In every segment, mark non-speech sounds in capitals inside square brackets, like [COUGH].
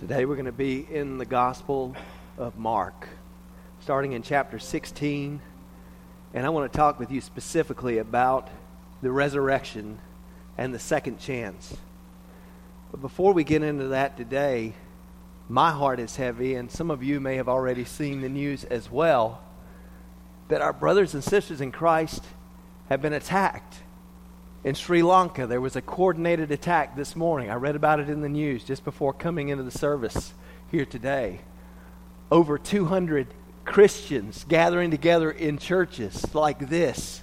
Today we're going to be in the Gospel of Mark, starting in chapter 16. And I want to talk with you specifically about the resurrection and the second chance. But before we get into that today, my heart is heavy, and some of you may have already seen the news as well, that our brothers and sisters in Christ have been attacked in Sri Lanka, there was a coordinated attack this morning. I read about it in the news just before coming into the service here today. Over 200 Christians gathering together in churches like this,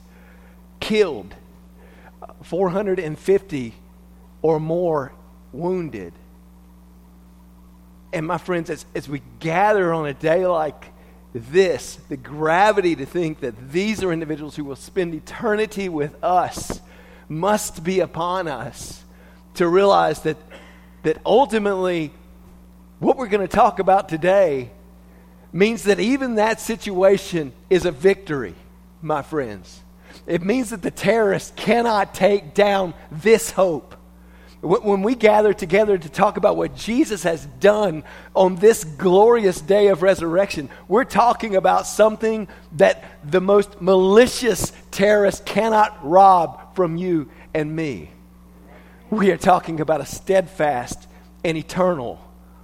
killed, 450 or more wounded. And my friends, as, as we gather on a day like this, the gravity to think that these are individuals who will spend eternity with us must be upon us to realize that, that ultimately what we're going to talk about today means that even that situation is a victory, my friends. It means that the terrorists cannot take down this hope. When we gather together to talk about what Jesus has done on this glorious day of resurrection, we're talking about something that the most malicious terrorist cannot rob from you and me. We are talking about a steadfast and eternal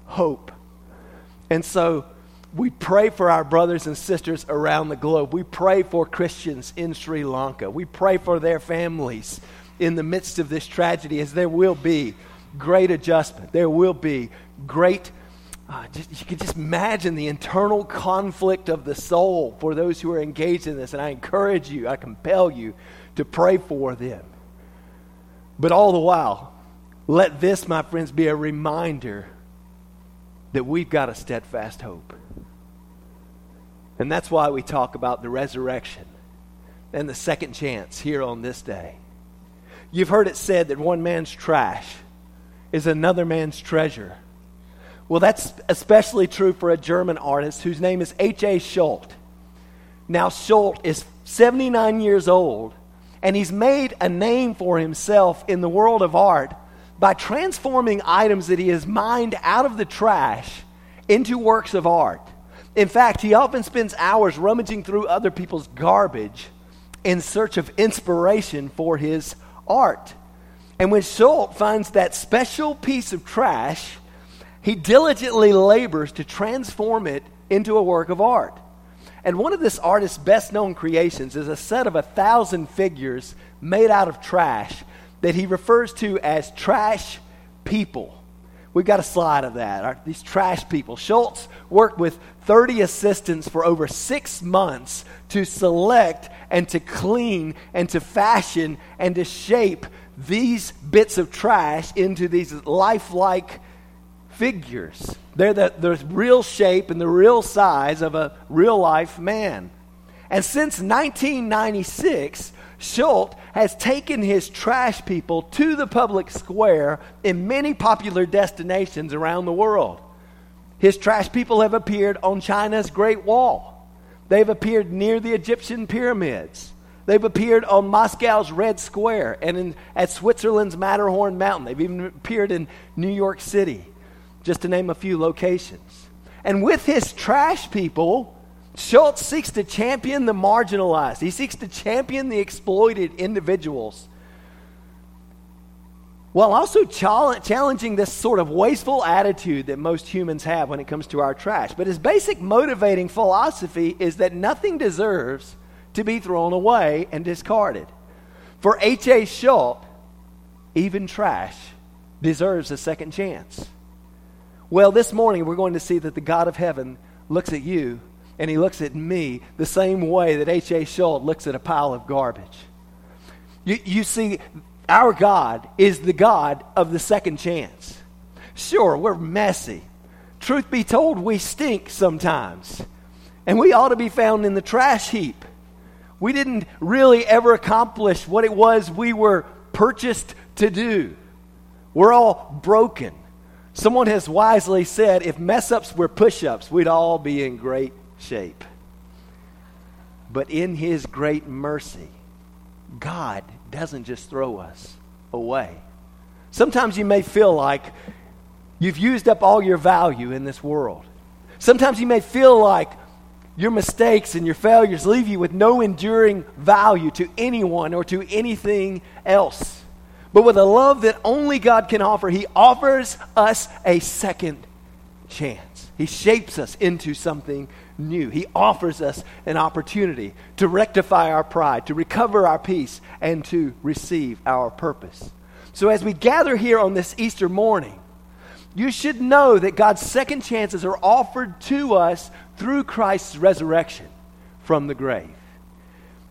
hope. And so we pray for our brothers and sisters around the globe. We pray for Christians in Sri Lanka. We pray for their families in the midst of this tragedy, as there will be great adjustment. There will be great, uh, just, you can just imagine the internal conflict of the soul for those who are engaged in this. And I encourage you, I compel you to pray for them. But all the while, let this, my friends, be a reminder that we've got a steadfast hope. And that's why we talk about the resurrection and the second chance here on this day. You've heard it said that one man's trash is another man's treasure. Well, that's especially true for a German artist whose name is H.A. Schult. Now, Schult is 79 years old, and he's made a name for himself in the world of art by transforming items that he has mined out of the trash into works of art. In fact, he often spends hours rummaging through other people's garbage in search of inspiration for his art. And when Schult finds that special piece of trash, he diligently labors to transform it into a work of art. And one of this artist's best known creations is a set of a thousand figures made out of trash that he refers to as trash people. We've got a slide of that. these trash people. Schultz worked with 30 assistants for over six months to select and to clean and to fashion and to shape these bits of trash into these lifelike figures. They're the, the real shape and the real size of a real life man. And since 1996, Schult has taken his trash people to the public square in many popular destinations around the world. His trash people have appeared on China's Great Wall. They've appeared near the Egyptian pyramids. They've appeared on Moscow's Red Square and in, at Switzerland's Matterhorn Mountain. They've even appeared in New York City, just to name a few locations. And with his trash people, Schultz seeks to champion the marginalized. He seeks to champion the exploited individuals while also challenging this sort of wasteful attitude that most humans have when it comes to our trash. But his basic motivating philosophy is that nothing deserves to be thrown away and discarded. For H.A. Schultz, even trash deserves a second chance. Well, this morning we're going to see that the God of heaven looks at you and he looks at me the same way that H.A. Schult looks at a pile of garbage. You, you see, our God is the God of the second chance. Sure, we're messy. Truth be told, we stink sometimes. And we ought to be found in the trash heap. We didn't really ever accomplish what it was we were purchased to do. We're all broken. Someone has wisely said if mess ups were push ups, we'd all be in great shape. But in His great mercy, God doesn't just throw us away. Sometimes you may feel like you've used up all your value in this world. Sometimes you may feel like your mistakes and your failures leave you with no enduring value to anyone or to anything else. But with a love that only God can offer, He offers us a second chance. He shapes us into something new. He offers us an opportunity to rectify our pride, to recover our peace, and to receive our purpose. So, as we gather here on this Easter morning, you should know that God's second chances are offered to us through Christ's resurrection from the grave.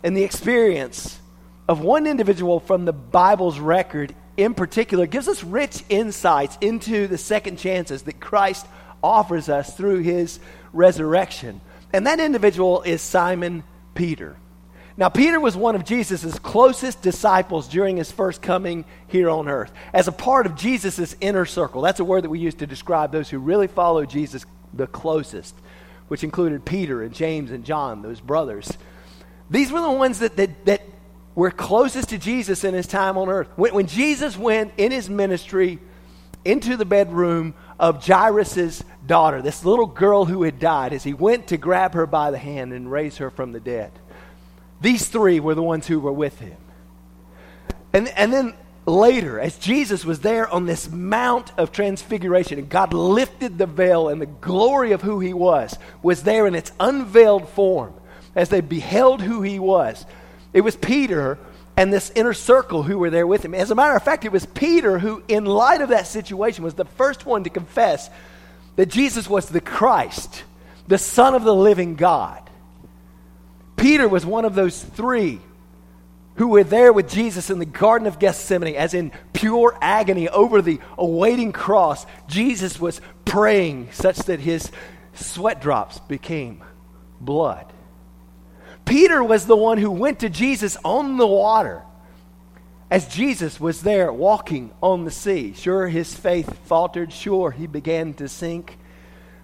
And the experience of one individual from the Bible's record in particular gives us rich insights into the second chances that Christ offers us through his resurrection. And that individual is Simon Peter. Now, Peter was one of Jesus' closest disciples during his first coming here on earth, as a part of Jesus' inner circle. That's a word that we use to describe those who really follow Jesus the closest, which included Peter and James and John, those brothers. These were the ones that, that, that were closest to Jesus in his time on earth. When, when Jesus went in his ministry into the bedroom of Jairus' daughter, this little girl who had died, as he went to grab her by the hand and raise her from the dead. These three were the ones who were with him. And, and then later, as Jesus was there on this Mount of Transfiguration, and God lifted the veil, and the glory of who he was was there in its unveiled form as they beheld who he was. It was Peter and this inner circle who were there with him. As a matter of fact, it was Peter who, in light of that situation, was the first one to confess that Jesus was the Christ, the Son of the living God. Peter was one of those three who were there with Jesus in the Garden of Gethsemane, as in pure agony over the awaiting cross. Jesus was praying such that his sweat drops became blood. Peter was the one who went to Jesus on the water as Jesus was there walking on the sea. Sure, his faith faltered. Sure, he began to sink.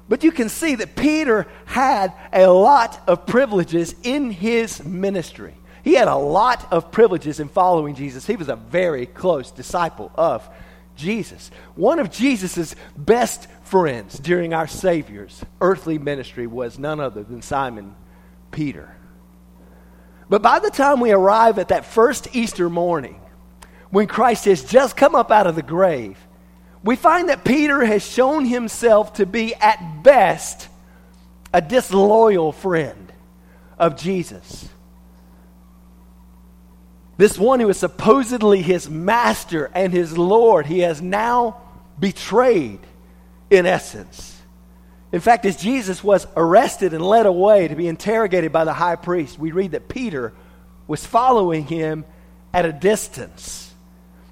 But you can see that Peter had a lot of privileges in his ministry. He had a lot of privileges in following Jesus. He was a very close disciple of Jesus. One of Jesus' best friends during our Savior's earthly ministry was none other than Simon Peter. But by the time we arrive at that first Easter morning, when Christ has just come up out of the grave, we find that Peter has shown himself to be, at best, a disloyal friend of Jesus. This one who is supposedly his master and his Lord, he has now betrayed, in essence. In fact, as Jesus was arrested and led away to be interrogated by the high priest, we read that Peter was following him at a distance.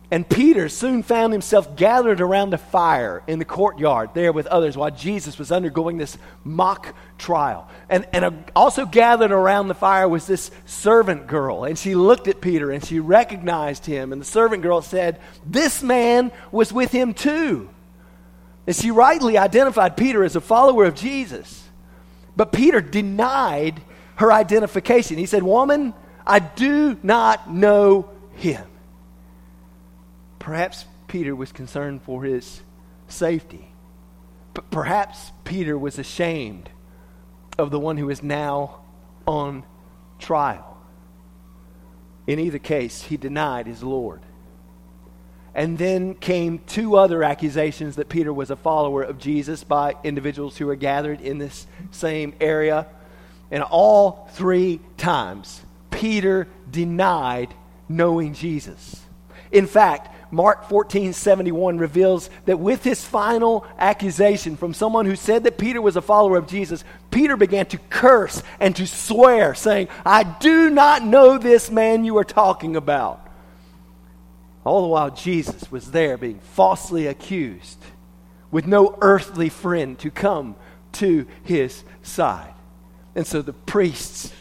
And Peter soon found himself gathered around a fire in the courtyard there with others while Jesus was undergoing this mock trial. And, and also gathered around the fire was this servant girl. And she looked at Peter and she recognized him. And the servant girl said, This man was with him too. And she rightly identified Peter as a follower of Jesus. But Peter denied her identification. He said, Woman, I do not know him. Perhaps Peter was concerned for his safety. But perhaps Peter was ashamed of the one who is now on trial. In either case, he denied his Lord. And then came two other accusations that Peter was a follower of Jesus by individuals who were gathered in this same area. And all three times, Peter denied knowing Jesus. In fact, Mark 14 71 reveals that with his final accusation from someone who said that Peter was a follower of Jesus, Peter began to curse and to swear, saying, I do not know this man you are talking about. All the while, Jesus was there being falsely accused with no earthly friend to come to his side. And so the priests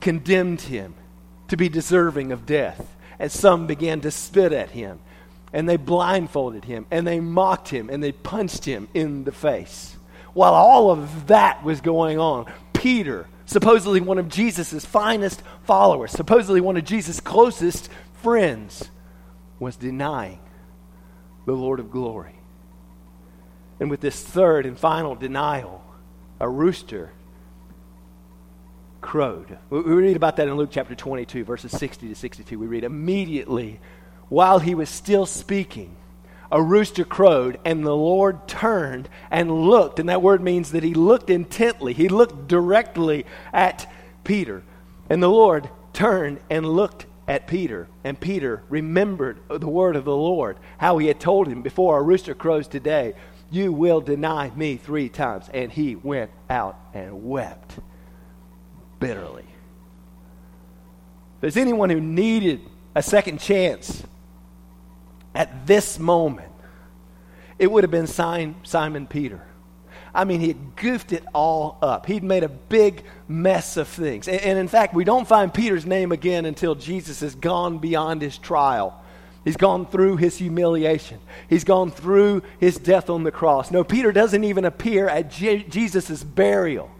condemned him to be deserving of death. And some began to spit at him. And they blindfolded him. And they mocked him. And they punched him in the face. While all of that was going on, Peter, supposedly one of Jesus' finest followers, supposedly one of Jesus' closest friends, was denying the Lord of glory. And with this third and final denial, a rooster crowed. We read about that in Luke chapter 22, verses 60 to 62. We read, immediately while he was still speaking, a rooster crowed, and the Lord turned and looked. And that word means that he looked intently, he looked directly at Peter. And the Lord turned and looked at Peter. And Peter remembered the word of the Lord, how he had told him before a rooster crows today, You will deny me three times. And he went out and wept bitterly. There's anyone who needed a second chance at this moment, it would have been Simon Peter. I mean, he had goofed it all up. He'd made a big mess of things. And, and, in fact, we don't find Peter's name again until Jesus has gone beyond his trial. He's gone through his humiliation. He's gone through his death on the cross. No, Peter doesn't even appear at Je- Jesus' burial.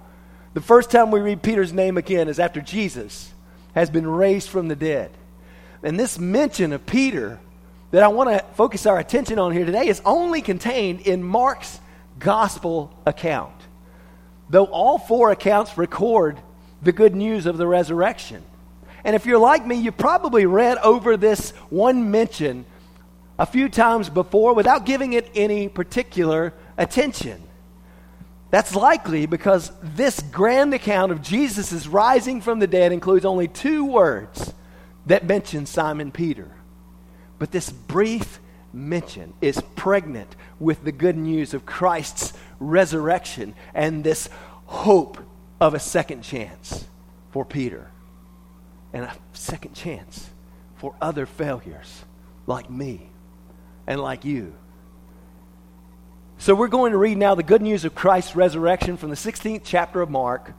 The first time we read Peter's name again is after Jesus has been raised from the dead. And this mention of Peter that I want to focus our attention on here today is only contained in Mark's gospel account. Though all four accounts record the good news of the resurrection. And if you're like me, you've probably read over this one mention a few times before without giving it any particular attention. That's likely because this grand account of Jesus' rising from the dead includes only two words that mention Simon Peter. But this brief mention is pregnant with the good news of Christ's resurrection and this hope of a second chance for Peter and a second chance for other failures like me and like you. So, we're going to read now the good news of Christ's resurrection from the 16th chapter of Mark.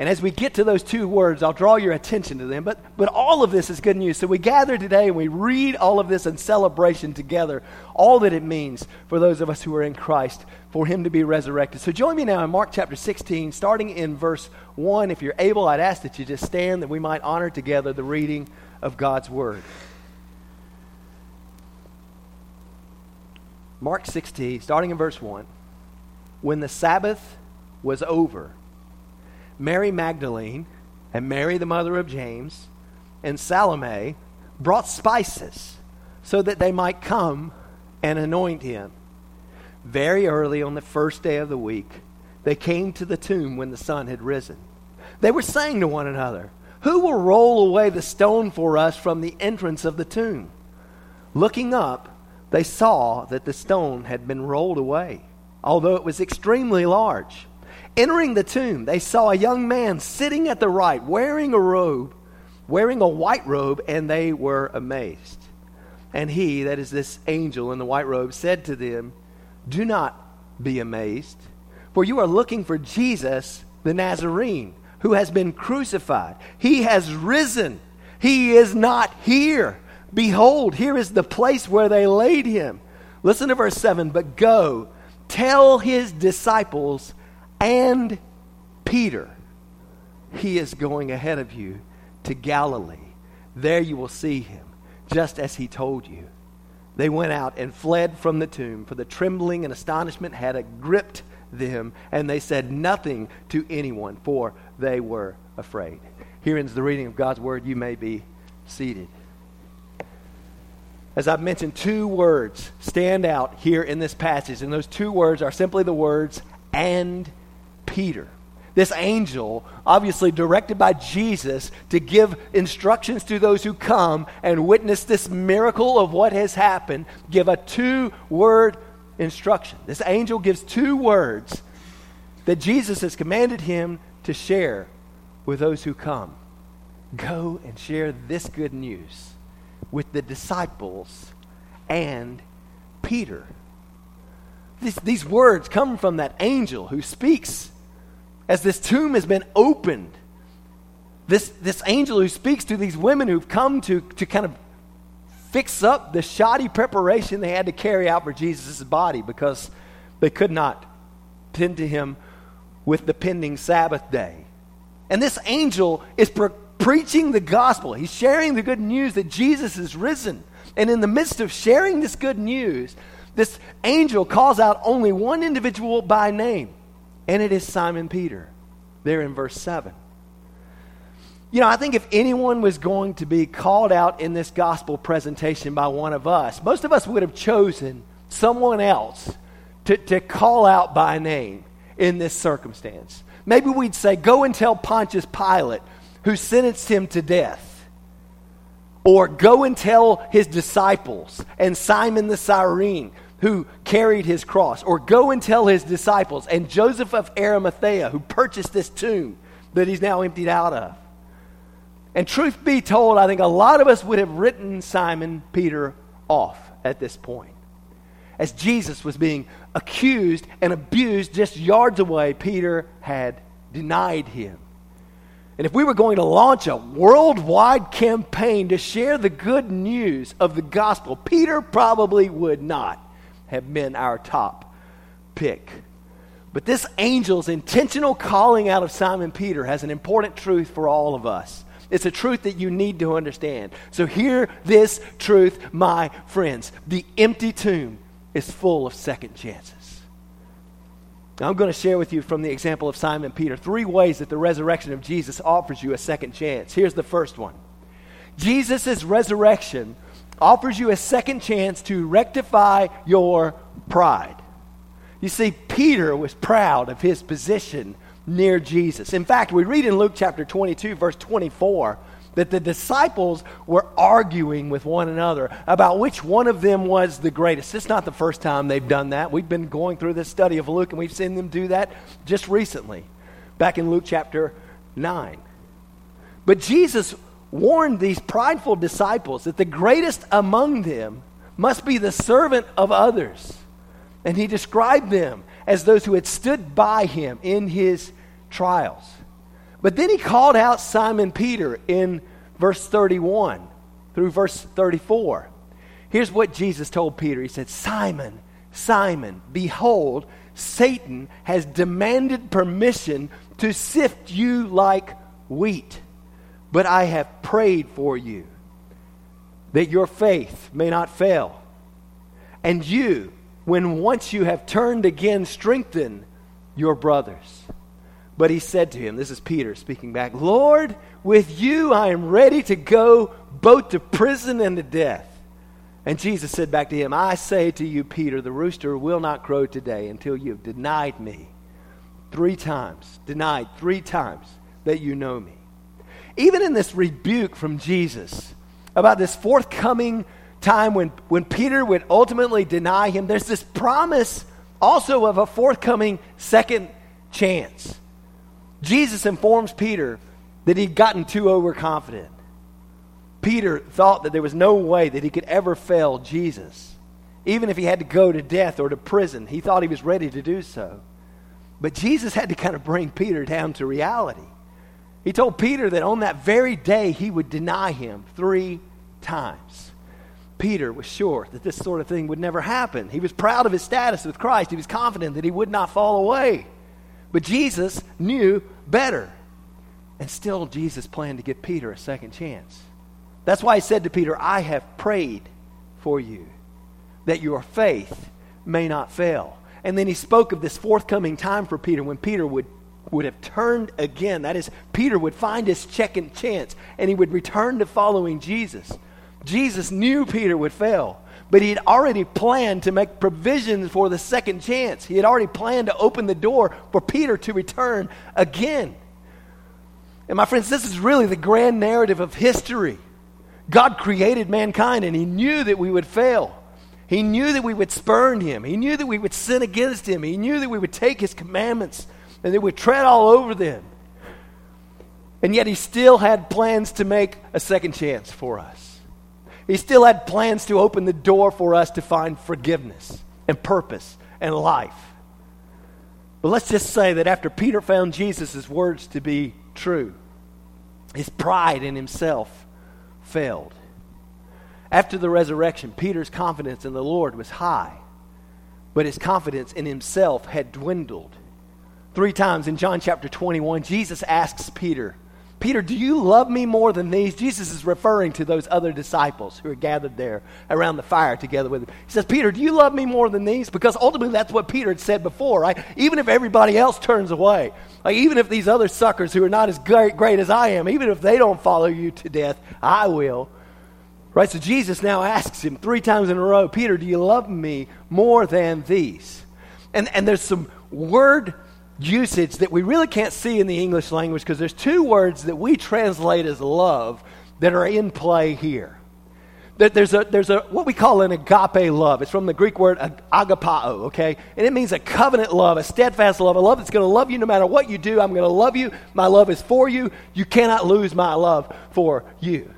And as we get to those two words, I'll draw your attention to them. But, but all of this is good news. So we gather today and we read all of this in celebration together, all that it means for those of us who are in Christ, for Him to be resurrected. So join me now in Mark chapter 16, starting in verse 1. If you're able, I'd ask that you just stand that we might honor together the reading of God's Word. Mark 16, starting in verse 1. When the Sabbath was over, Mary Magdalene and Mary, the mother of James, and Salome brought spices so that they might come and anoint him. Very early on the first day of the week, they came to the tomb when the sun had risen. They were saying to one another, Who will roll away the stone for us from the entrance of the tomb? Looking up, they saw that the stone had been rolled away, although it was extremely large. Entering the tomb, they saw a young man sitting at the right, wearing a robe, wearing a white robe, and they were amazed. And he, that is this angel in the white robe, said to them, Do not be amazed, for you are looking for Jesus, the Nazarene, who has been crucified. He has risen. He is not here. Behold, here is the place where they laid him. Listen to verse 7 But go, tell his disciples and Peter. He is going ahead of you to Galilee. There you will see him, just as he told you. They went out and fled from the tomb, for the trembling and astonishment had gripped them, and they said nothing to anyone, for they were afraid. Here ends the reading of God's word. You may be seated. As I've mentioned, two words stand out here in this passage, and those two words are simply the words and Peter. This angel, obviously directed by Jesus to give instructions to those who come and witness this miracle of what has happened, give a two word instruction. This angel gives two words that Jesus has commanded him to share with those who come. Go and share this good news with the disciples and Peter. These, these words come from that angel who speaks as this tomb has been opened, this, this angel who speaks to these women who've come to, to kind of fix up the shoddy preparation they had to carry out for Jesus' body because they could not tend to him with the pending Sabbath day. And this angel is pre- preaching the gospel. He's sharing the good news that Jesus is risen. And in the midst of sharing this good news, this angel calls out only one individual by name, and it is Simon Peter, there in verse 7. You know, I think if anyone was going to be called out in this gospel presentation by one of us, most of us would have chosen someone else to, to call out by name in this circumstance. Maybe we'd say, Go and tell Pontius Pilate, who sentenced him to death. Or go and tell his disciples and Simon the Cyrene, who carried his cross. Or go and tell his disciples and Joseph of Arimathea, who purchased this tomb that he's now emptied out of. And truth be told, I think a lot of us would have written Simon Peter off at this point as Jesus was being accused and abused just yards away, Peter had denied him. And if we were going to launch a worldwide campaign to share the good news of the gospel, Peter probably would not have been our top pick. But this angel's intentional calling out of Simon Peter has an important truth for all of us. It's a truth that you need to understand. So, hear this truth, my friends. The empty tomb is full of second chances. Now, I'm going to share with you from the example of Simon Peter three ways that the resurrection of Jesus offers you a second chance. Here's the first one Jesus' resurrection offers you a second chance to rectify your pride. You see, Peter was proud of his position near Jesus. In fact, we read in Luke chapter 22, verse 24, that the disciples were arguing with one another about which one of them was the greatest. It's not the first time they've done that. We've been going through this study of Luke, and we've seen them do that just recently, back in Luke chapter 9. But Jesus warned these prideful disciples that the greatest among them must be the servant of others. And he described them as those who had stood by him in his trials. But then he called out Simon Peter in verse 31 through verse 34. Here's what Jesus told Peter He said, Simon, Simon, behold, Satan has demanded permission to sift you like wheat, but I have prayed for you that your faith may not fail. And you, when once you have turned again, strengthen your brothers. But he said to him, This is Peter speaking back, Lord, with you I am ready to go both to prison and to death. And Jesus said back to him, I say to you, Peter, the rooster will not crow today until you have denied me three times, denied three times that you know me. Even in this rebuke from Jesus about this forthcoming time when, when Peter would ultimately deny him, there's this promise also of a forthcoming second chance. Jesus informs Peter that he'd gotten too overconfident. Peter thought that there was no way that he could ever fail Jesus. Even if he had to go to death or to prison, he thought he was ready to do so. But Jesus had to kind of bring Peter down to reality. He told Peter that on that very day he would deny him three times. Peter was sure that this sort of thing would never happen. He was proud of his status with Christ. He was confident that he would not fall away. But Jesus knew better. And still, Jesus planned to give Peter a second chance. That's why he said to Peter, I have prayed for you that your faith may not fail. And then he spoke of this forthcoming time for Peter when Peter would, would have turned again. That is, Peter would find his second chance and he would return to following Jesus. Jesus knew Peter would fail, but he had already planned to make provisions for the second chance. He had already planned to open the door for Peter to return again. And my friends, this is really the grand narrative of history. God created mankind and he knew that we would fail. He knew that we would spurn him. He knew that we would sin against him. He knew that we would take his commandments and that we'd tread all over them. And yet he still had plans to make a second chance for us. He still had plans to open the door for us to find forgiveness and purpose and life. But let's just say that after Peter found Jesus' words to be true, his pride in himself failed. After the resurrection, Peter's confidence in the Lord was high, but his confidence in himself had dwindled. Three times in John chapter 21, Jesus asks Peter, Peter, do you love me more than these? Jesus is referring to those other disciples who are gathered there around the fire together with him. He says, Peter, do you love me more than these? Because ultimately that's what Peter had said before, right? Even if everybody else turns away, like even if these other suckers who are not as great, great as I am, even if they don't follow you to death, I will. Right? So Jesus now asks him three times in a row, Peter, do you love me more than these? And, and there's some word usage that we really can't see in the English language because there's two words that we translate as love that are in play here. That There's a, there's a what we call an agape love. It's from the Greek word agapao, okay? And it means a covenant love, a steadfast love, a love that's going to love you no matter what you do. I'm going to love you. My love is for you. You cannot lose my love for you.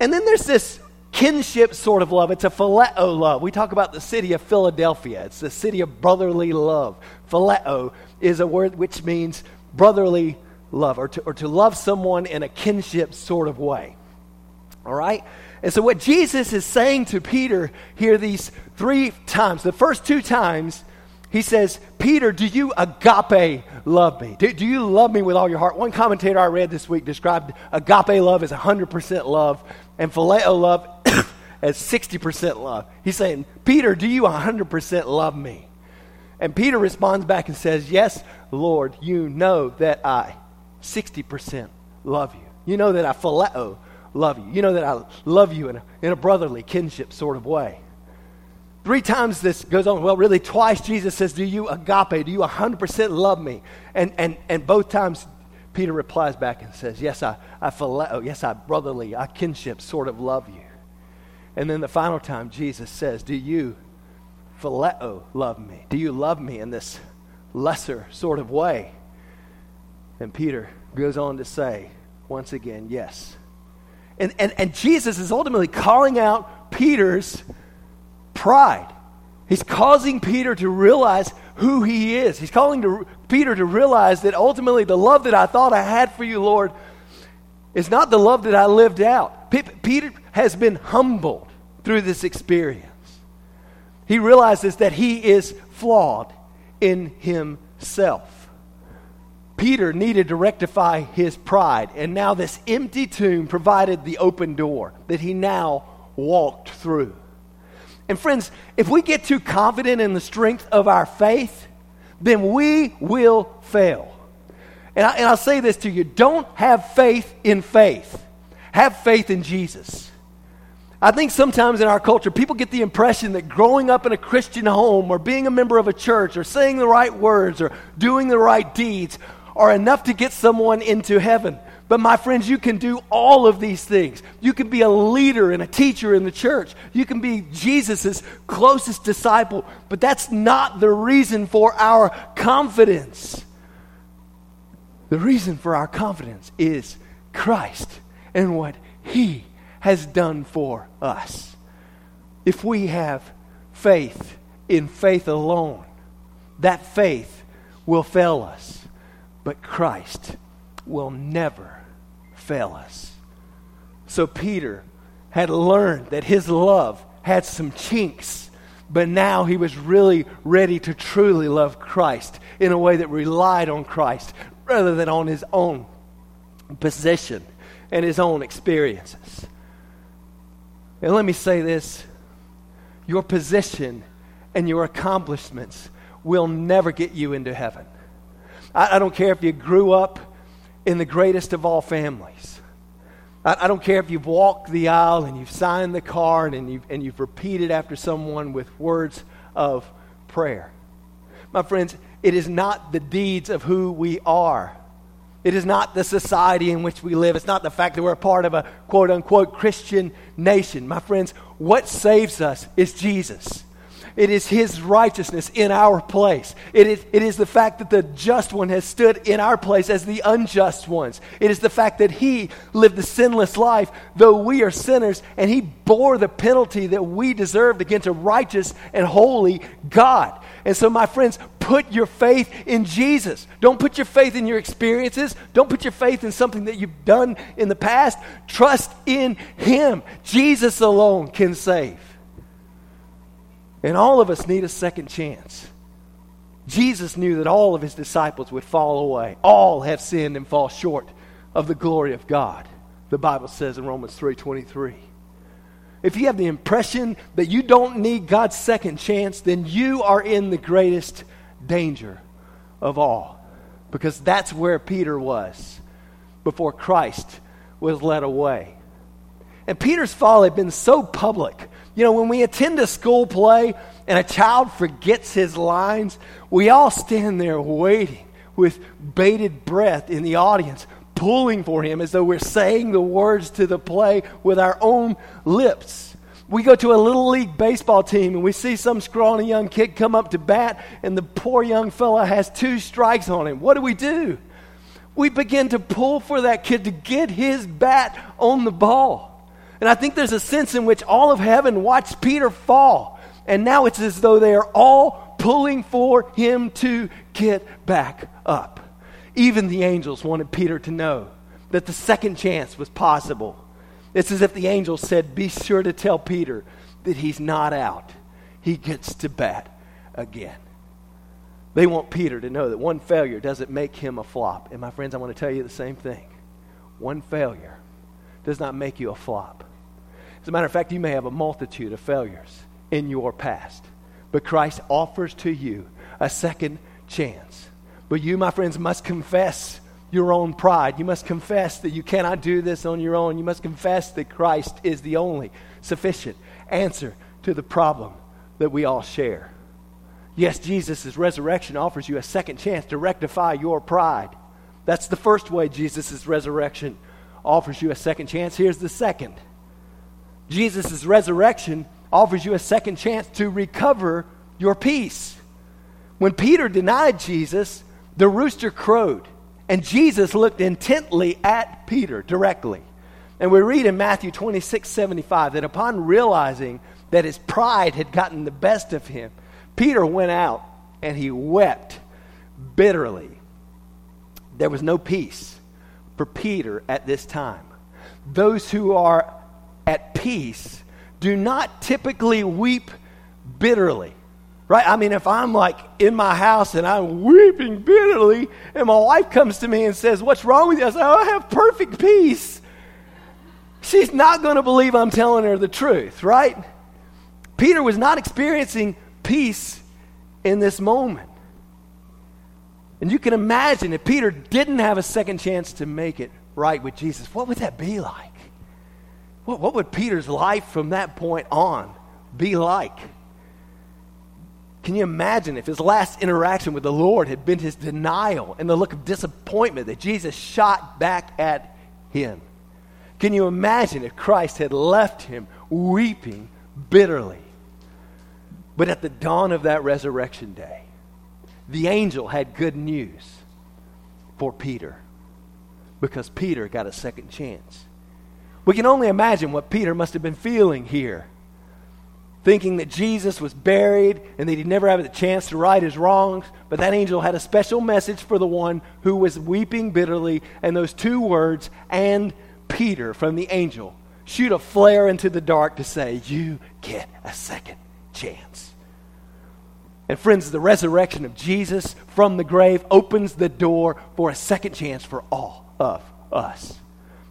And then there's this kinship sort of love. It's a phileo love. We talk about the city of Philadelphia. It's the city of brotherly love. Phileo is a word which means brotherly love or to, or to love someone in a kinship sort of way. All right? And so, what Jesus is saying to Peter here, these three times, the first two times, he says, Peter, do you agape love me? Do, do, you love me with all your heart? One commentator I read this week described agape love as 100% love and phileo love [COUGHS] as 60% love. He's saying, Peter, do you 100% love me? And Peter responds back and says, Yes, Lord, you know that I 60% love you. You know that I phileo love you. You know that I love you in a, in a brotherly kinship sort of way. Three times this goes on. Well, really, twice Jesus says, Do you agape? Do you 100% love me? And, and, and both times Peter replies back and says, Yes, I, I phileo. Yes, I brotherly, I kinship sort of love you. And then the final time, Jesus says, Do you phileo love me? Do you love me in this lesser sort of way? And Peter goes on to say, once again, yes. And, and, and Jesus is ultimately calling out Peter's pride. He's causing Peter to realize who he is. He's calling to, Peter to realize that ultimately the love that I thought I had for you, Lord, is not the love that I lived out. P- Peter has been humbled through this experience. He realizes that he is flawed in himself. Peter needed to rectify his pride, and now this empty tomb provided the open door that he now walked through. And friends, if we get too confident in the strength of our faith, then we will fail. And, I, and I'll say this to you don't have faith in faith, have faith in Jesus. I think sometimes in our culture, people get the impression that growing up in a Christian home or being a member of a church or saying the right words or doing the right deeds are enough to get someone into heaven. But my friends, you can do all of these things. You can be a leader and a teacher in the church. You can be Jesus' closest disciple. But that's not the reason for our confidence. The reason for our confidence is Christ and what He has done for us. If we have faith in faith alone, that faith will fail us. But Christ will never fail us. So Peter had learned that his love had some chinks, but now he was really ready to truly love Christ in a way that relied on Christ rather than on his own position and his own experiences. And let me say this your position and your accomplishments will never get you into heaven. I, I don't care if you grew up in the greatest of all families. I, I don't care if you've walked the aisle and you've signed the card and you've, and you've repeated after someone with words of prayer. My friends, it is not the deeds of who we are. It is not the society in which we live. It's not the fact that we're a part of a quote unquote Christian nation. My friends, what saves us is Jesus. It is His righteousness in our place. It is, it is the fact that the just one has stood in our place as the unjust ones. It is the fact that He lived the sinless life, though we are sinners, and He bore the penalty that we deserved against a righteous and holy God. And so, my friends, put your faith in Jesus. Don't put your faith in your experiences. Don't put your faith in something that you've done in the past. Trust in Him. Jesus alone can save. And all of us need a second chance. Jesus knew that all of his disciples would fall away. All have sinned and fall short of the glory of God, the Bible says in Romans 3:23. If you have the impression that you don't need God's second chance, then you are in the greatest danger of all. Because that's where Peter was before Christ was led away. And Peter's fall had been so public. You know, when we attend a school play and a child forgets his lines, we all stand there waiting with bated breath in the audience, pulling for him as though we're saying the words to the play with our own lips. We go to a little league baseball team and we see some scrawny young kid come up to bat, and the poor young fella has two strikes on him. What do we do? We begin to pull for that kid to get his bat on the ball. And I think there's a sense in which all of heaven watched Peter fall. And now it's as though they are all pulling for him to get back up. Even the angels wanted Peter to know that the second chance was possible. It's as if the angel said, Be sure to tell Peter that he's not out. He gets to bat again. They want Peter to know that one failure doesn't make him a flop. And my friends, I want to tell you the same thing. One failure does not make you a flop. As a matter of fact, you may have a multitude of failures in your past, but Christ offers to you a second chance. But you, my friends, must confess your own pride. You must confess that you cannot do this on your own. You must confess that Christ is the only sufficient answer to the problem that we all share. Yes, Jesus' resurrection offers you a second chance to rectify your pride. That's the first way Jesus' resurrection offers you a second chance. Here's the second Jesus' resurrection offers you a second chance to recover your peace. When Peter denied Jesus, the rooster crowed, and Jesus looked intently at Peter directly. And we read in Matthew 26 75 that upon realizing that his pride had gotten the best of him, Peter went out and he wept bitterly. There was no peace for Peter at this time. Those who are at peace do not typically weep bitterly. Right? I mean, if I'm like in my house and I'm weeping bitterly, and my wife comes to me and says, What's wrong with you? I say, oh, I have perfect peace. She's not going to believe I'm telling her the truth, right? Peter was not experiencing peace in this moment. And you can imagine if Peter didn't have a second chance to make it right with Jesus, what would that be like? What, what would Peter's life from that point on be like? Can you imagine if his last interaction with the Lord had been his denial and the look of disappointment that Jesus shot back at him? Can you imagine if Christ had left him weeping bitterly? But at the dawn of that resurrection day, the angel had good news for Peter because Peter got a second chance. We can only imagine what Peter must have been feeling here. Thinking that Jesus was buried and that he'd never have the chance to right his wrongs, but that angel had a special message for the one who was weeping bitterly, and those two words, and Peter from the angel, shoot a flare into the dark to say, You get a second chance. And friends, the resurrection of Jesus from the grave opens the door for a second chance for all of us.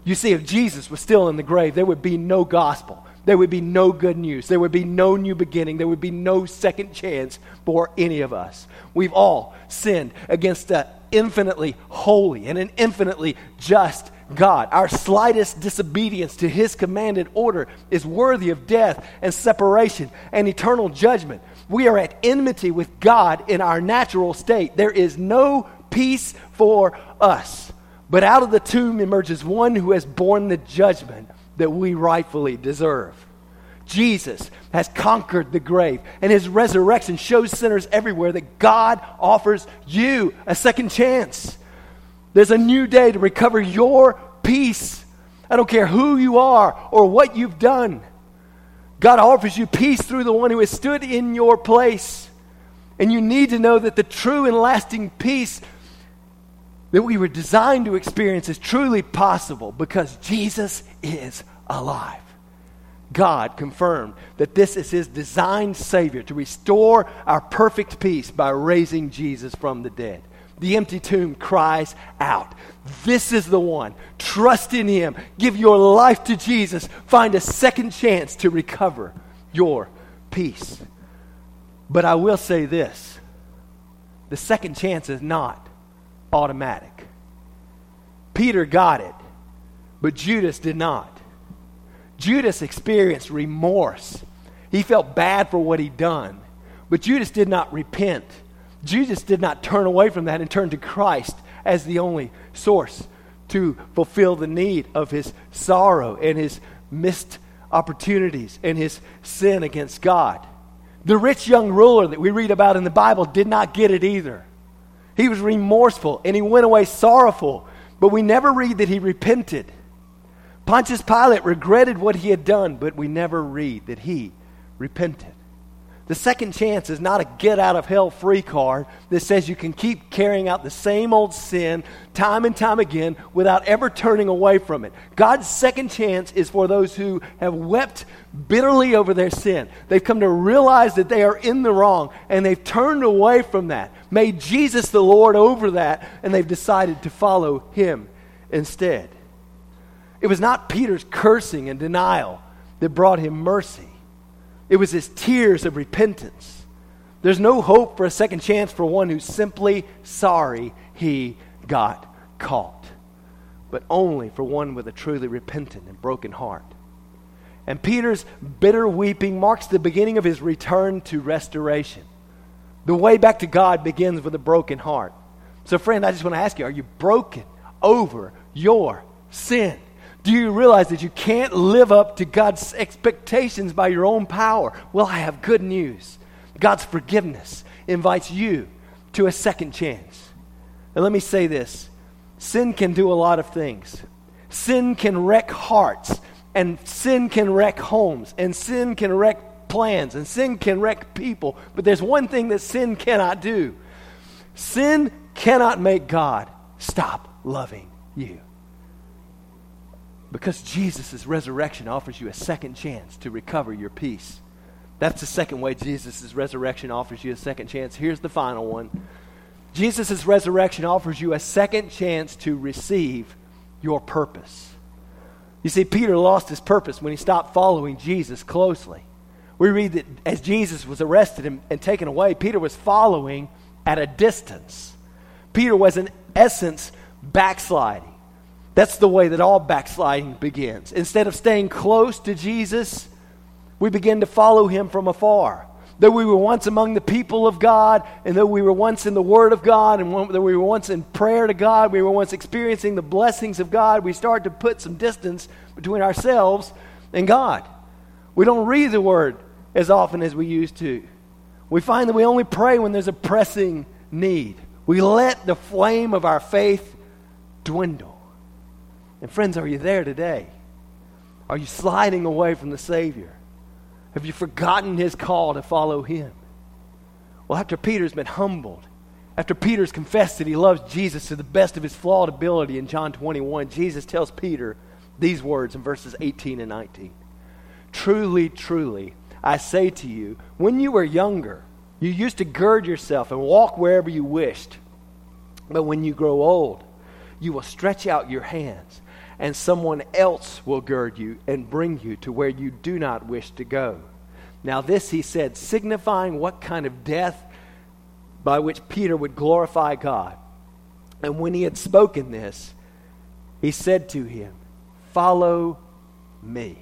You see, if Jesus was still in the grave, there would be no gospel. There would be no good news. There would be no new beginning. There would be no second chance for any of us. We've all sinned against an infinitely holy and an infinitely just God. Our slightest disobedience to his commanded order is worthy of death and separation and eternal judgment. We are at enmity with God in our natural state. There is no peace for us. But out of the tomb emerges one who has borne the judgment that we rightfully deserve. Jesus has conquered the grave, and his resurrection shows sinners everywhere that God offers you a second chance. There's a new day to recover your peace. I don't care who you are or what you've done. God offers you peace through the one who has stood in your place. And you need to know that the true and lasting peace that we were designed to experience is truly possible because Jesus is alive. God confirmed that this is his designed Savior to restore our perfect peace by raising Jesus from the dead. The empty tomb cries out. This is the one. Trust in him. Give your life to Jesus. Find a second chance to recover your peace. But I will say this the second chance is not automatic. Peter got it, but Judas did not. Judas experienced remorse. He felt bad for what he'd done, but Judas did not repent. Judas did not turn away from that and turn to Christ as the only source to fulfill the need of his sorrow and his missed opportunities and his sin against God. The rich young ruler that we read about in the Bible did not get it either. He was remorseful and he went away sorrowful, but we never read that he repented. Pontius Pilate regretted what he had done, but we never read that he repented. The second chance is not a get out of hell free card that says you can keep carrying out the same old sin time and time again without ever turning away from it. God's second chance is for those who have wept bitterly over their sin. They've come to realize that they are in the wrong and they've turned away from that, made Jesus the Lord over that, and they've decided to follow him instead. It was not Peter's cursing and denial that brought him mercy. It was his tears of repentance. There's no hope for a second chance for one who's simply sorry he got caught, but only for one with a truly repentant and broken heart. And Peter's bitter weeping marks the beginning of his return to restoration. The way back to God begins with a broken heart. So, friend, I just want to ask you are you broken over your sin? Do you realize that you can't live up to God's expectations by your own power? Well, I have good news. God's forgiveness invites you to a second chance. And let me say this sin can do a lot of things. Sin can wreck hearts, and sin can wreck homes, and sin can wreck plans, and sin can wreck people. But there's one thing that sin cannot do sin cannot make God stop loving you. Because Jesus' resurrection offers you a second chance to recover your peace. That's the second way Jesus' resurrection offers you a second chance. Here's the final one Jesus' resurrection offers you a second chance to receive your purpose. You see, Peter lost his purpose when he stopped following Jesus closely. We read that as Jesus was arrested and, and taken away, Peter was following at a distance. Peter was, in essence, backsliding. That's the way that all backsliding begins. Instead of staying close to Jesus, we begin to follow him from afar. Though we were once among the people of God, and though we were once in the Word of God, and though we were once in prayer to God, we were once experiencing the blessings of God, we start to put some distance between ourselves and God. We don't read the Word as often as we used to. We find that we only pray when there's a pressing need. We let the flame of our faith dwindle. And friends, are you there today? Are you sliding away from the Savior? Have you forgotten his call to follow him? Well, after Peter's been humbled, after Peter's confessed that he loves Jesus to the best of his flawed ability in John 21, Jesus tells Peter these words in verses 18 and 19. Truly, truly, I say to you, when you were younger, you used to gird yourself and walk wherever you wished. But when you grow old, you will stretch out your hands and someone else will gird you and bring you to where you do not wish to go. Now, this he said, signifying what kind of death by which Peter would glorify God. And when he had spoken this, he said to him, Follow me.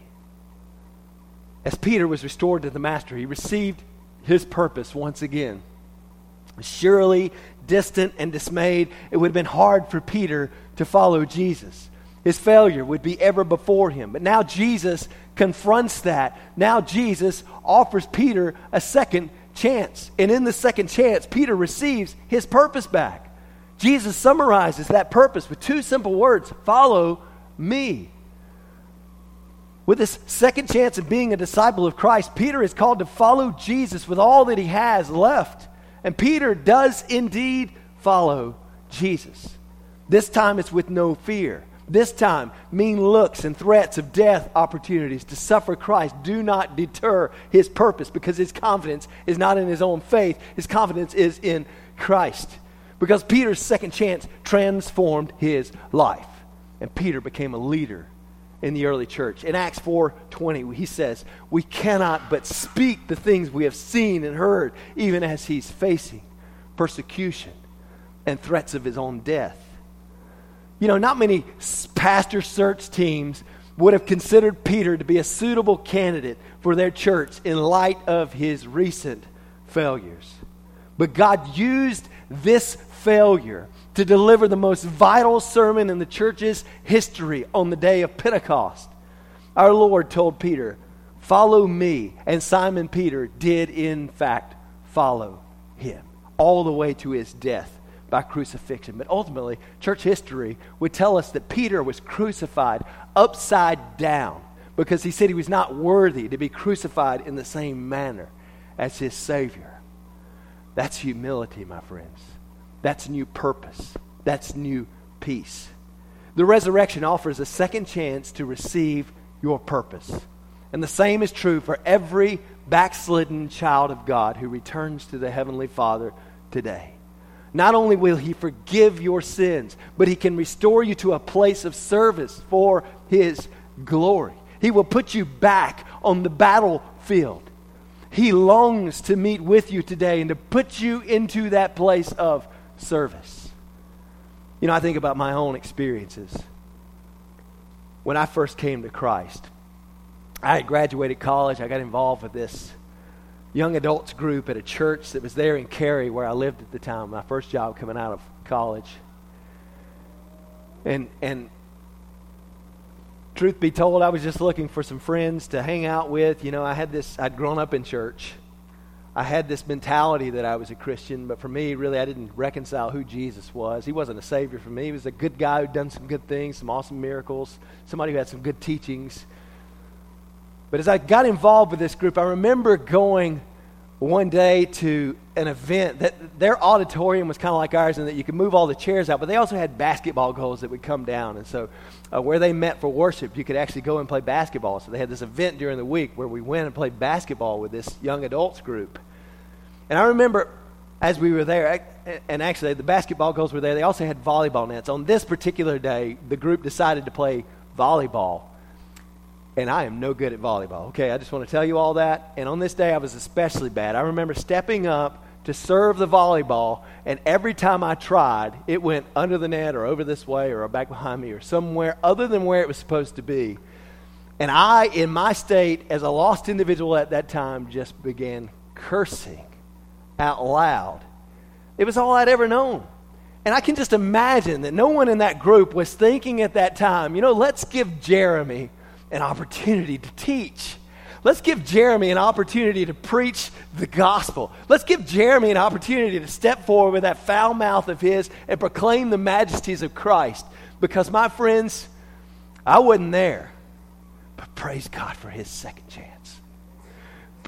As Peter was restored to the Master, he received his purpose once again. Surely, distant and dismayed, it would have been hard for Peter to follow Jesus. His failure would be ever before him. But now Jesus confronts that. Now Jesus offers Peter a second chance. And in the second chance, Peter receives his purpose back. Jesus summarizes that purpose with two simple words follow me. With this second chance of being a disciple of Christ, Peter is called to follow Jesus with all that he has left. And Peter does indeed follow Jesus. This time it's with no fear. This time, mean looks and threats of death opportunities to suffer Christ do not deter his purpose because his confidence is not in his own faith. His confidence is in Christ. Because Peter's second chance transformed his life. And Peter became a leader in the early church. In Acts 4:20, he says, "We cannot but speak the things we have seen and heard, even as he's facing persecution and threats of his own death." You know, not many pastor search teams would have considered Peter to be a suitable candidate for their church in light of his recent failures. But God used this failure to deliver the most vital sermon in the church's history on the day of Pentecost. Our Lord told Peter, Follow me. And Simon Peter did, in fact, follow him all the way to his death by crucifixion. But ultimately, church history would tell us that Peter was crucified upside down because he said he was not worthy to be crucified in the same manner as his Savior. That's humility, my friends. That's new purpose. That's new peace. The resurrection offers a second chance to receive your purpose. And the same is true for every backslidden child of God who returns to the Heavenly Father today. Not only will He forgive your sins, but He can restore you to a place of service for His glory. He will put you back on the battlefield. He longs to meet with you today and to put you into that place of service. You know, I think about my own experiences. When I first came to Christ, I had graduated college, I got involved with this young adults group at a church that was there in Cary where I lived at the time, my first job coming out of college. And and truth be told, I was just looking for some friends to hang out with. You know, I had this I'd grown up in church. I had this mentality that I was a Christian, but for me, really, I didn't reconcile who Jesus was. He wasn't a savior for me. He was a good guy who'd done some good things, some awesome miracles, somebody who had some good teachings. But as I got involved with this group, I remember going one day to an event that their auditorium was kind of like ours and that you could move all the chairs out, but they also had basketball goals that would come down. And so, uh, where they met for worship, you could actually go and play basketball. So, they had this event during the week where we went and played basketball with this young adults group. And I remember as we were there, and actually the basketball goals were there, they also had volleyball nets. On this particular day, the group decided to play volleyball and I am no good at volleyball. Okay, I just want to tell you all that. And on this day, I was especially bad. I remember stepping up to serve the volleyball, and every time I tried, it went under the net or over this way or back behind me or somewhere other than where it was supposed to be. And I, in my state, as a lost individual at that time, just began cursing out loud. It was all I'd ever known. And I can just imagine that no one in that group was thinking at that time, you know, let's give Jeremy an opportunity to teach. Let's give Jeremy an opportunity to preach the gospel. Let's give Jeremy an opportunity to step forward with that foul mouth of his and proclaim the majesties of Christ. Because, my friends, I wasn't there. But praise God for his second chance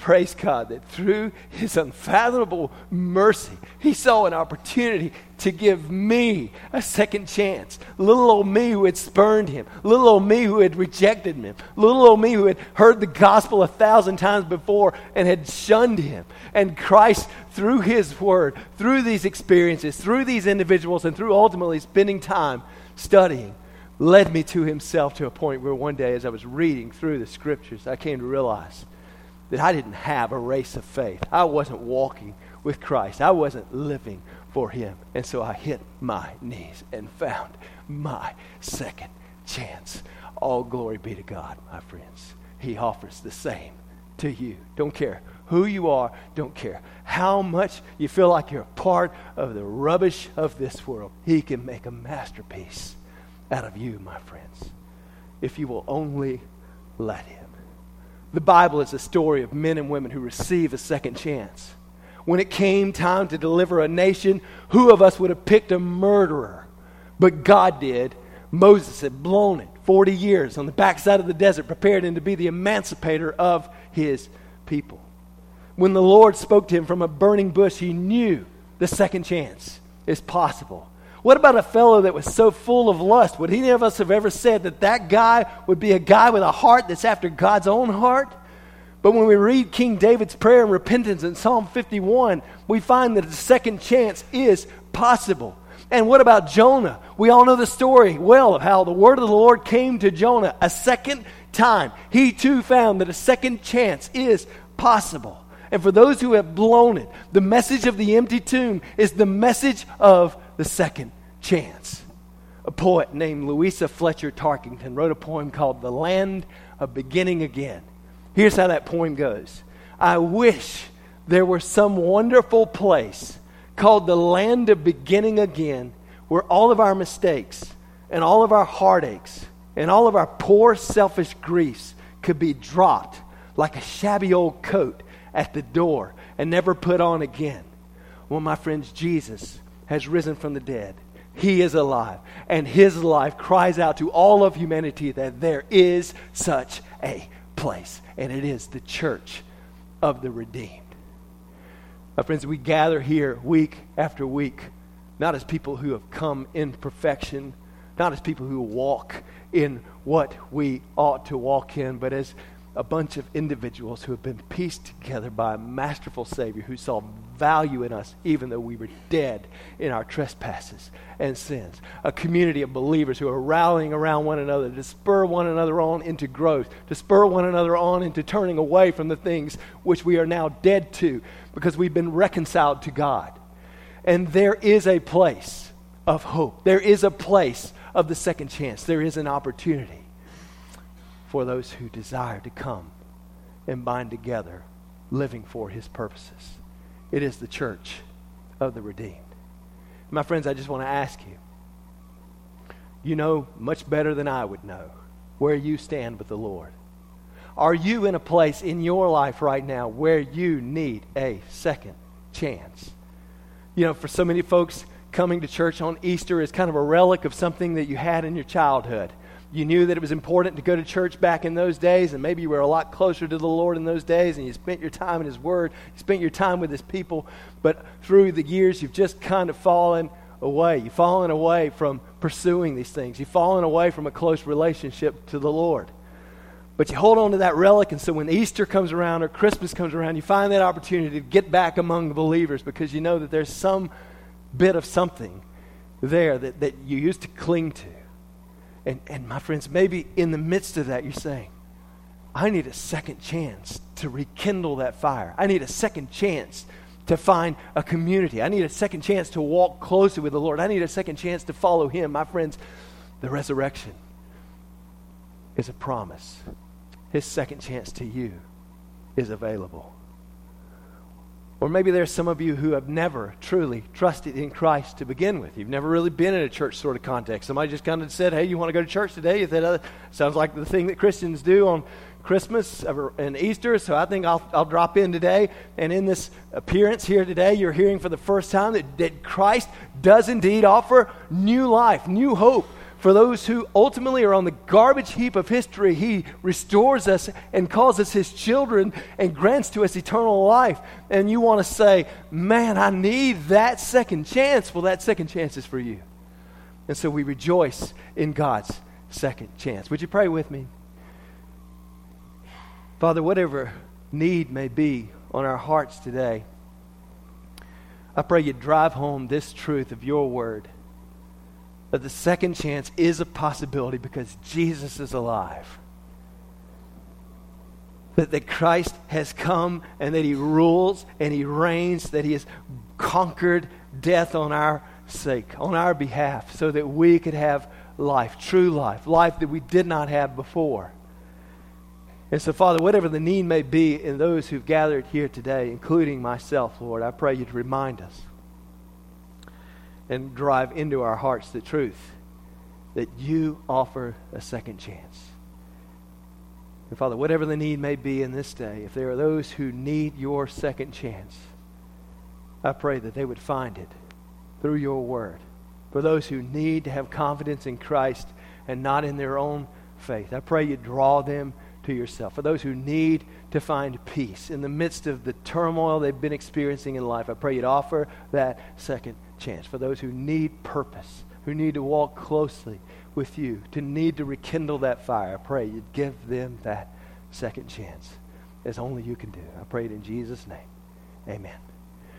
praise God that through his unfathomable mercy, he saw an opportunity to give me a second chance. Little old me who had spurned him, little old me who had rejected him, little old me who had heard the gospel a thousand times before and had shunned him. And Christ, through his word, through these experiences, through these individuals, and through ultimately spending time studying, led me to himself to a point where one day, as I was reading through the scriptures, I came to realize that I didn't have a race of faith. I wasn't walking with Christ. I wasn't living for Him. And so I hit my knees and found my second chance. All glory be to God, my friends. He offers the same to you. Don't care who you are, don't care how much you feel like you're part of the rubbish of this world. He can make a masterpiece out of you, my friends, if you will only let Him. The Bible is a story of men and women who receive a second chance. When it came time to deliver a nation, who of us would have picked a murderer? But God did. Moses had blown it 40 years on the backside of the desert, prepared him to be the emancipator of his people. When the Lord spoke to him from a burning bush, he knew the second chance is possible. What about a fellow that was so full of lust? Would any of us have ever said that that guy would be a guy with a heart that's after God's own heart? But when we read King David's prayer and repentance in Psalm 51, we find that the second chance is possible. And what about Jonah? We all know the story well of how the word of the Lord came to Jonah a second time. He too found that a second chance is possible. And for those who have blown it, the message of the empty tomb is the message of the second chance. A poet named Louisa Fletcher Tarkington wrote a poem called The Land of Beginning Again. Here's how that poem goes I wish there were some wonderful place called the land of beginning again where all of our mistakes and all of our heartaches and all of our poor selfish griefs could be dropped like a shabby old coat at the door and never put on again. Well, my friends, Jesus has risen from the dead. He is alive. And his life cries out to all of humanity that there is such a place. And it is the church of the redeemed. My friends, we gather here week after week, not as people who have come in perfection, not as people who walk in what we ought to walk in, but as a bunch of individuals who have been pieced together by a masterful Savior who saw value in us even though we were dead in our trespasses and sins. A community of believers who are rallying around one another to spur one another on into growth, to spur one another on into turning away from the things which we are now dead to because we've been reconciled to God. And there is a place of hope, there is a place of the second chance, there is an opportunity for those who desire to come and bind together, living for his purposes. It is the church of the redeemed. My friends, I just want to ask you you know much better than I would know where you stand with the Lord. Are you in a place in your life right now where you need a second chance? You know, for so many folks, coming to church on Easter is kind of a relic of something that you had in your childhood you knew that it was important to go to church back in those days, and maybe you were a lot closer to the Lord in those days, and you spent your time in His Word, you spent your time with His people, but through the years, you've just kind of fallen away. You've fallen away from pursuing these things. You've fallen away from a close relationship to the Lord. But you hold on to that relic, and so when Easter comes around or Christmas comes around, you find that opportunity to get back among the believers because you know that there's some bit of something there that, that you used to cling to. And, and my friends, maybe in the midst of that, you're saying, I need a second chance to rekindle that fire. I need a second chance to find a community. I need a second chance to walk closer with the Lord. I need a second chance to follow Him. My friends, the resurrection is a promise. His second chance to you is available. Or maybe there's some of you who have never truly trusted in Christ to begin with. You've never really been in a church sort of context. Somebody just kind of said, hey, you want to go to church today? You said, uh, sounds like the thing that Christians do on Christmas and Easter, so I think I'll, I'll drop in today. And in this appearance here today, you're hearing for the first time that, that Christ does indeed offer new life, new hope, for those who ultimately are on the garbage heap of history, He restores us and calls us His children and grants to us eternal life. And you want to say, Man, I need that second chance. Well, that second chance is for you. And so we rejoice in God's second chance. Would you pray with me? Father, whatever need may be on our hearts today, I pray you drive home this truth of your word that the second chance is a possibility because Jesus is alive. That, that Christ has come and that he rules and he reigns, that he has conquered death on our sake, on our behalf, so that we could have life, true life, life that we did not have before. And so, Father, whatever the need may be in those who've gathered here today, including myself, Lord, I pray you to remind us and drive into our hearts the truth that you offer a second chance. And Father, whatever the need may be in this day, if there are those who need your second chance, I pray that they would find it through your word. For those who need to have confidence in Christ and not in their own faith, I pray you draw them to yourself. For those who need to find peace in the midst of the turmoil they've been experiencing in life, I pray you'd offer that second chance. For those who need purpose, who need to walk closely with you, to need to rekindle that fire, I pray you'd give them that second chance as only you can do. I pray it in Jesus' name. Amen.